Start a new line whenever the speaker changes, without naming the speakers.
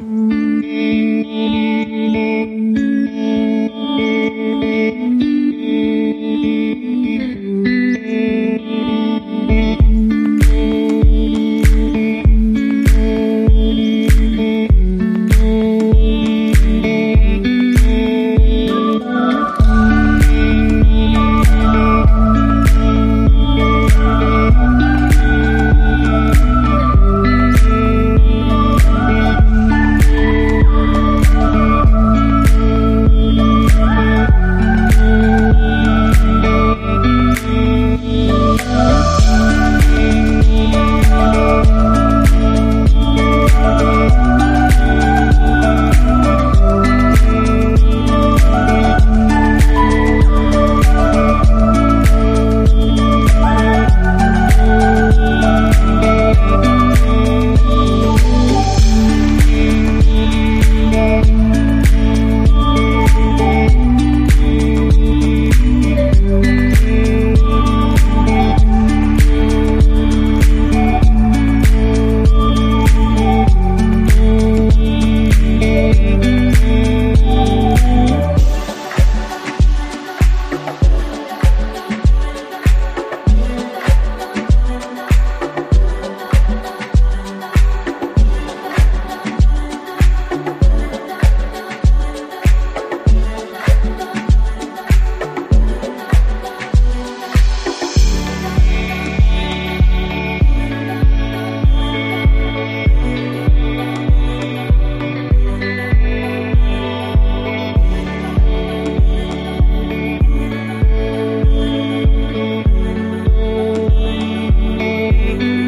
Mm-hmm. you.